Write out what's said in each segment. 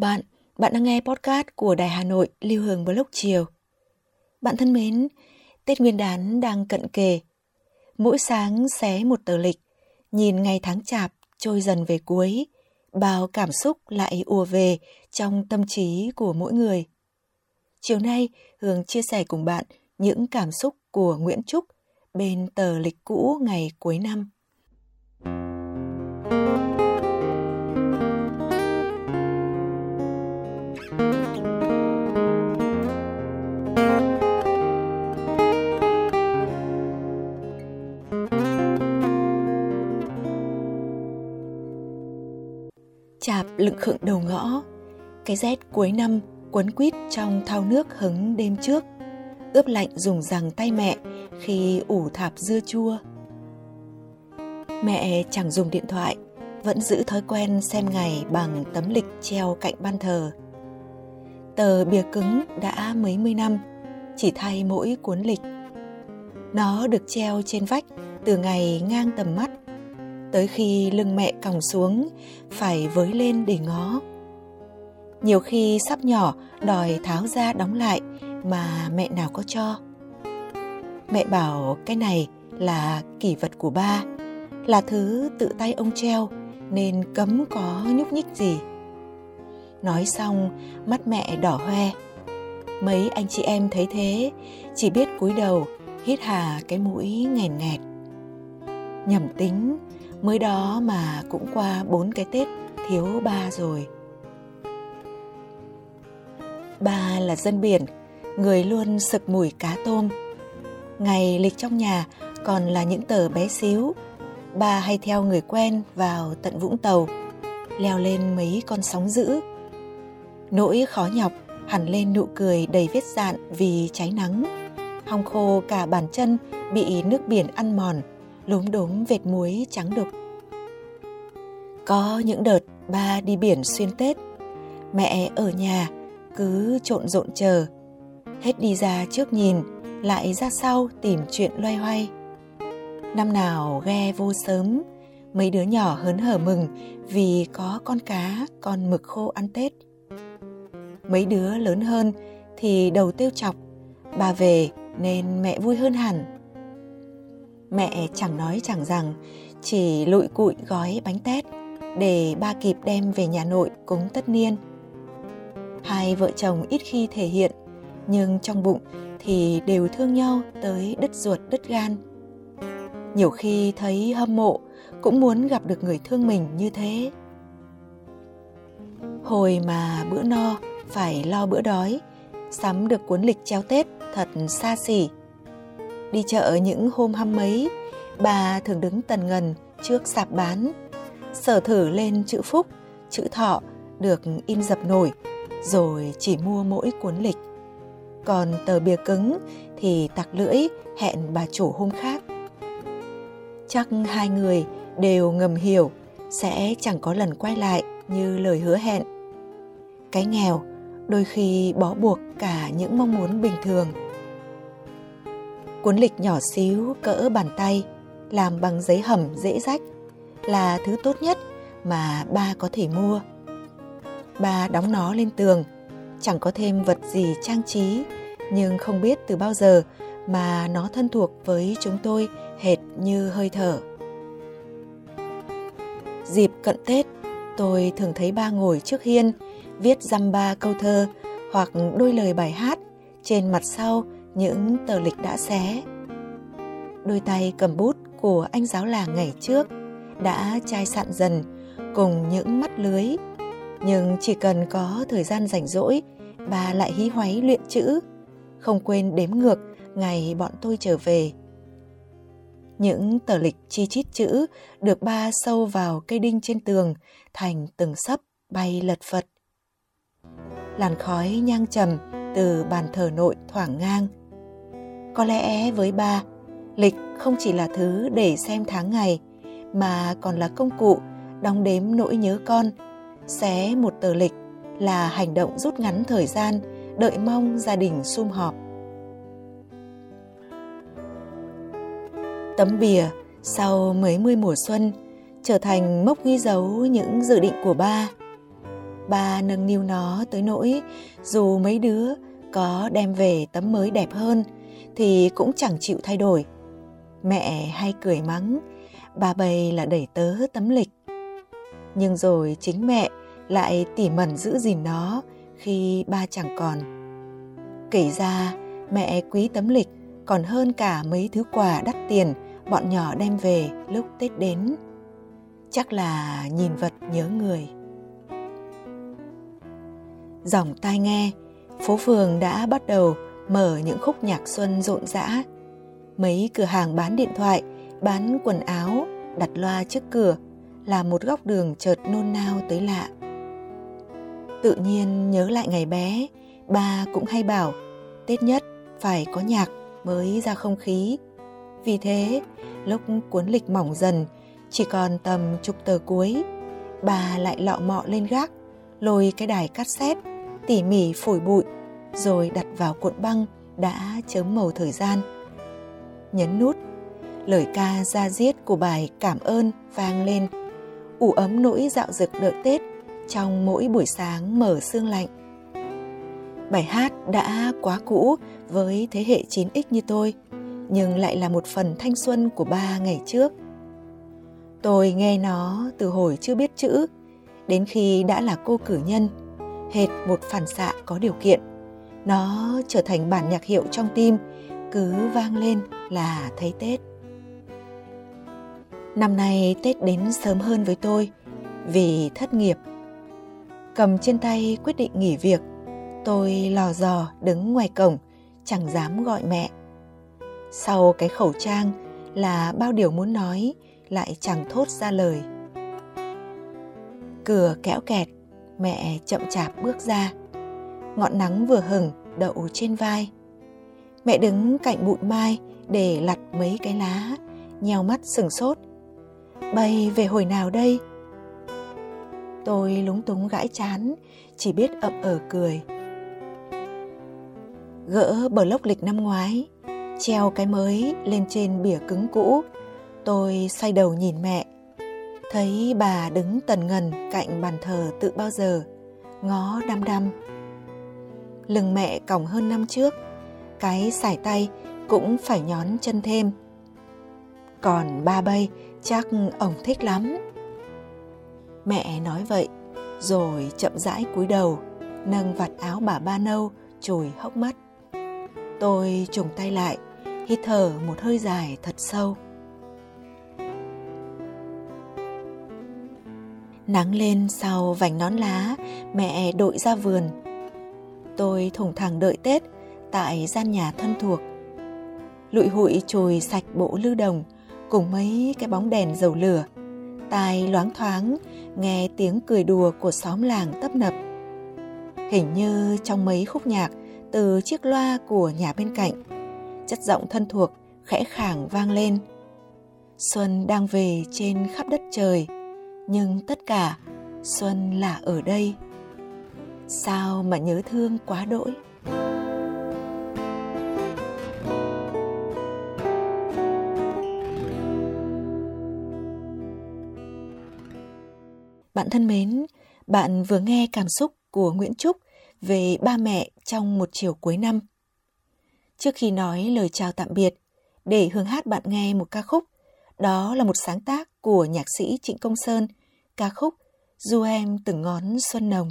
Bạn, bạn đang nghe podcast của Đài Hà Nội Lưu Hương Blog chiều. Bạn thân mến, Tết Nguyên đán đang cận kề. Mỗi sáng xé một tờ lịch, nhìn ngày tháng chạp trôi dần về cuối, bao cảm xúc lại ùa về trong tâm trí của mỗi người. Chiều nay, Hương chia sẻ cùng bạn những cảm xúc của Nguyễn Trúc bên tờ lịch cũ ngày cuối năm. Chạp lựng khựng đầu ngõ. Cái rét cuối năm quấn quít trong thau nước hứng đêm trước. Ướp lạnh dùng rằng tay mẹ khi ủ thạp dưa chua. Mẹ chẳng dùng điện thoại, vẫn giữ thói quen xem ngày bằng tấm lịch treo cạnh ban thờ. Tờ bìa cứng đã mấy mươi năm, chỉ thay mỗi cuốn lịch. Nó được treo trên vách từ ngày ngang tầm mắt tới khi lưng mẹ còng xuống, phải với lên để ngó. Nhiều khi sắp nhỏ, đòi tháo ra đóng lại mà mẹ nào có cho. Mẹ bảo cái này là kỷ vật của ba, là thứ tự tay ông treo, nên cấm có nhúc nhích gì. Nói xong, mắt mẹ đỏ hoe. Mấy anh chị em thấy thế, chỉ biết cúi đầu, hít hà cái mũi nghèn nghẹt nhầm tính. Mới đó mà cũng qua bốn cái tết, thiếu ba rồi. Ba là dân biển, người luôn sực mùi cá tôm. Ngày lịch trong nhà còn là những tờ bé xíu. Ba hay theo người quen vào tận vũng tàu, leo lên mấy con sóng dữ. Nỗi khó nhọc hẳn lên nụ cười đầy vết dạn vì cháy nắng. Hong khô cả bàn chân bị nước biển ăn mòn lốm đốm vệt muối trắng đục. Có những đợt ba đi biển xuyên Tết, mẹ ở nhà cứ trộn rộn chờ, hết đi ra trước nhìn, lại ra sau tìm chuyện loay hoay. Năm nào ghe vô sớm, mấy đứa nhỏ hớn hở mừng vì có con cá, con mực khô ăn Tết. Mấy đứa lớn hơn thì đầu tiêu chọc, bà về nên mẹ vui hơn hẳn Mẹ chẳng nói chẳng rằng, chỉ lụi cụi gói bánh tét để ba kịp đem về nhà nội cúng tất niên. Hai vợ chồng ít khi thể hiện, nhưng trong bụng thì đều thương nhau tới đứt ruột đứt gan. Nhiều khi thấy hâm mộ, cũng muốn gặp được người thương mình như thế. Hồi mà bữa no phải lo bữa đói, sắm được cuốn lịch treo Tết thật xa xỉ Đi chợ những hôm hăm mấy, bà thường đứng tần ngần trước sạp bán, sở thử lên chữ phúc, chữ thọ được in dập nổi, rồi chỉ mua mỗi cuốn lịch. Còn tờ bìa cứng thì tặc lưỡi hẹn bà chủ hôm khác. Chắc hai người đều ngầm hiểu sẽ chẳng có lần quay lại như lời hứa hẹn. Cái nghèo đôi khi bó buộc cả những mong muốn bình thường Cuốn lịch nhỏ xíu cỡ bàn tay, làm bằng giấy hầm dễ rách, là thứ tốt nhất mà ba có thể mua. Ba đóng nó lên tường, chẳng có thêm vật gì trang trí, nhưng không biết từ bao giờ mà nó thân thuộc với chúng tôi hệt như hơi thở. Dịp cận Tết, tôi thường thấy ba ngồi trước hiên, viết dăm ba câu thơ hoặc đôi lời bài hát, trên mặt sau những tờ lịch đã xé. Đôi tay cầm bút của anh giáo làng ngày trước đã chai sạn dần cùng những mắt lưới. Nhưng chỉ cần có thời gian rảnh rỗi, bà lại hí hoáy luyện chữ, không quên đếm ngược ngày bọn tôi trở về. Những tờ lịch chi chít chữ được ba sâu vào cây đinh trên tường thành từng sấp bay lật phật. Làn khói nhang trầm từ bàn thờ nội thoảng ngang. Có lẽ với ba, lịch không chỉ là thứ để xem tháng ngày mà còn là công cụ đong đếm nỗi nhớ con. Xé một tờ lịch là hành động rút ngắn thời gian, đợi mong gia đình sum họp. Tấm bìa sau mấy mươi mùa xuân trở thành mốc ghi dấu những dự định của ba. Ba nâng niu nó tới nỗi dù mấy đứa có đem về tấm mới đẹp hơn thì cũng chẳng chịu thay đổi. Mẹ hay cười mắng, bà bầy là đẩy tớ tấm lịch. Nhưng rồi chính mẹ lại tỉ mẩn giữ gìn nó khi ba chẳng còn. Kể ra, mẹ quý tấm lịch còn hơn cả mấy thứ quà đắt tiền bọn nhỏ đem về lúc Tết đến. Chắc là nhìn vật nhớ người. Dòng tai nghe, phố phường đã bắt đầu mở những khúc nhạc xuân rộn rã. Mấy cửa hàng bán điện thoại, bán quần áo, đặt loa trước cửa là một góc đường chợt nôn nao tới lạ. Tự nhiên nhớ lại ngày bé, ba cũng hay bảo Tết nhất phải có nhạc mới ra không khí. Vì thế, lúc cuốn lịch mỏng dần, chỉ còn tầm chục tờ cuối, bà lại lọ mọ lên gác, lôi cái đài cassette, tỉ mỉ phổi bụi, rồi đặt vào cuộn băng đã chớm màu thời gian. Nhấn nút, lời ca ra diết của bài Cảm ơn vang lên, ủ ấm nỗi dạo dực đợi Tết trong mỗi buổi sáng mở sương lạnh. Bài hát đã quá cũ với thế hệ 9X như tôi, nhưng lại là một phần thanh xuân của ba ngày trước. Tôi nghe nó từ hồi chưa biết chữ, đến khi đã là cô cử nhân, hệt một phản xạ có điều kiện. Nó trở thành bản nhạc hiệu trong tim, cứ vang lên là thấy Tết. Năm nay Tết đến sớm hơn với tôi vì thất nghiệp. Cầm trên tay quyết định nghỉ việc, tôi lò dò đứng ngoài cổng, chẳng dám gọi mẹ. Sau cái khẩu trang là bao điều muốn nói lại chẳng thốt ra lời. Cửa kéo kẹt, mẹ chậm chạp bước ra. Ngọn nắng vừa hừng đậu trên vai. Mẹ đứng cạnh bụi mai để lặt mấy cái lá, nheo mắt sừng sốt. Bay về hồi nào đây? Tôi lúng túng gãi chán, chỉ biết ậm ở cười. Gỡ bờ lốc lịch năm ngoái, treo cái mới lên trên bìa cứng cũ. Tôi xoay đầu nhìn mẹ, thấy bà đứng tần ngần cạnh bàn thờ tự bao giờ, ngó đăm đăm. Lưng mẹ còng hơn năm trước, cái sải tay cũng phải nhón chân thêm. Còn ba bay chắc ông thích lắm. Mẹ nói vậy, rồi chậm rãi cúi đầu, nâng vạt áo bà ba nâu, chùi hốc mắt. Tôi trùng tay lại, hít thở một hơi dài thật sâu. Nắng lên sau vành nón lá, mẹ đội ra vườn. Tôi thủng thẳng đợi Tết tại gian nhà thân thuộc. Lụi hụi chùi sạch bộ lưu đồng cùng mấy cái bóng đèn dầu lửa. Tai loáng thoáng, nghe tiếng cười đùa của xóm làng tấp nập. Hình như trong mấy khúc nhạc từ chiếc loa của nhà bên cạnh chất giọng thân thuộc khẽ khàng vang lên xuân đang về trên khắp đất trời nhưng tất cả xuân là ở đây sao mà nhớ thương quá đỗi bạn thân mến bạn vừa nghe cảm xúc của nguyễn trúc về ba mẹ trong một chiều cuối năm Trước khi nói lời chào tạm biệt, để Hương hát bạn nghe một ca khúc. Đó là một sáng tác của nhạc sĩ Trịnh Công Sơn, ca khúc Du em từng ngón xuân nồng.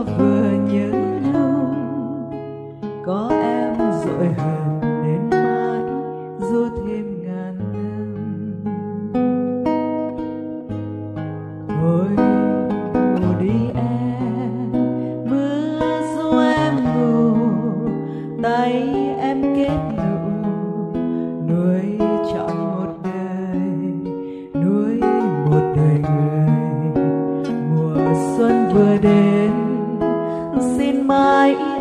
love vừa nhớ heart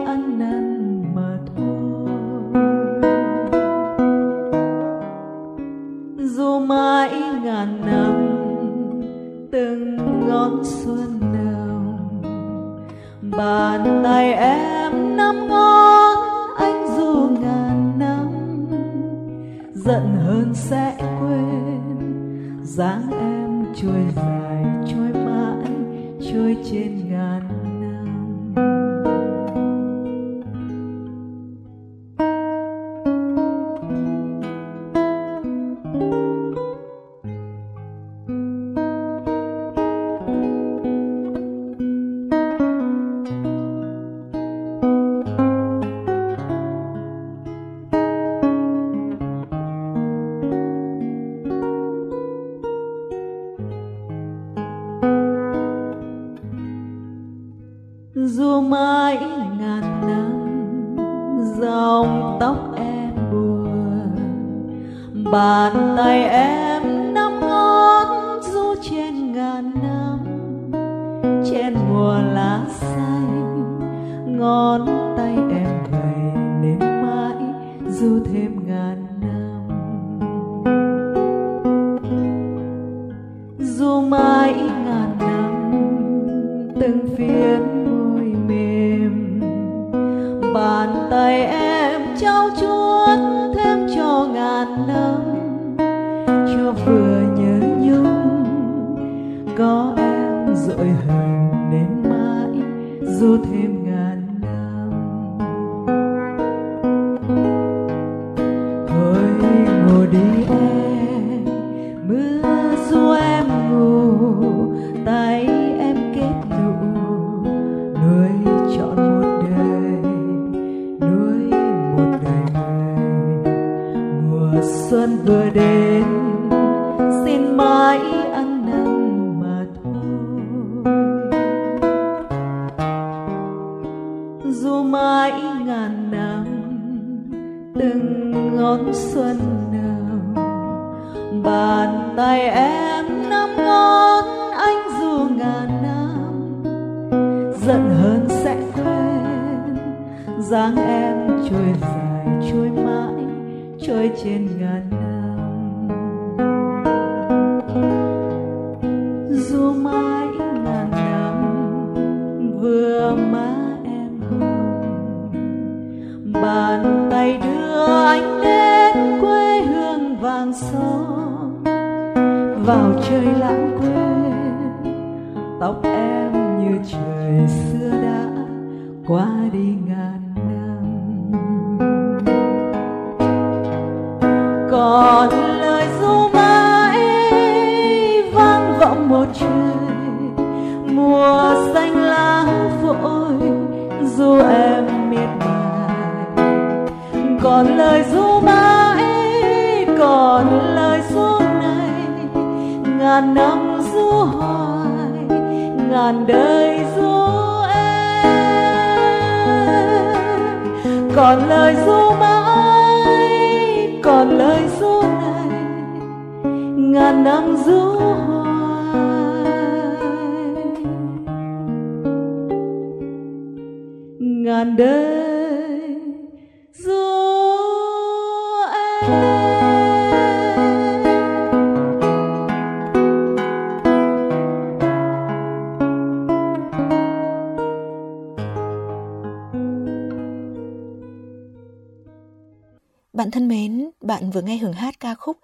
dù mãi ngàn năm, dòng tóc em buồn. Bàn tay em nắm ngón du trên ngàn năm, trên mùa lá xanh, ngón tay em gầy đến mãi dù thêm ngàn năm. Dù mãi ngàn năm, từng phiên mùa mềm. Bàn tay em trao chuốt thêm cho ngàn năm. Cho vừa nhớ nhung, có em rồi hờn đến mãi. Dù thêm giận hơn sẽ quên. Dáng em trôi dài, trôi mãi, trôi trên ngàn năm. Dù mãi ngàn năm, vừa má em hồng. Bàn tay đưa anh đến quê hương vàng son. Vào chơi lãng quên, tóc em như trời thời xưa đã qua đi ngàn năm. Còn lời du mãi vang vọng một trời, mùa xanh lá vội dù em miệt mài. Còn lời du mãi, còn lời du này, ngàn năm du hoài, ngàn đời du còn lời ru mãi còn lời ru này ngàn năm ru hoài. Ngàn đời Bạn thân mến, bạn vừa nghe hưởng hát ca khúc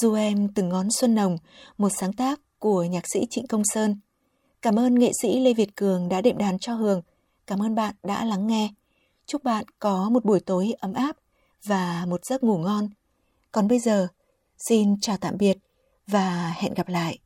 Dù em từng ngón xuân nồng, một sáng tác của nhạc sĩ Trịnh Công Sơn. Cảm ơn nghệ sĩ Lê Việt Cường đã đệm đàn cho Hường. Cảm ơn bạn đã lắng nghe. Chúc bạn có một buổi tối ấm áp và một giấc ngủ ngon. Còn bây giờ, xin chào tạm biệt và hẹn gặp lại.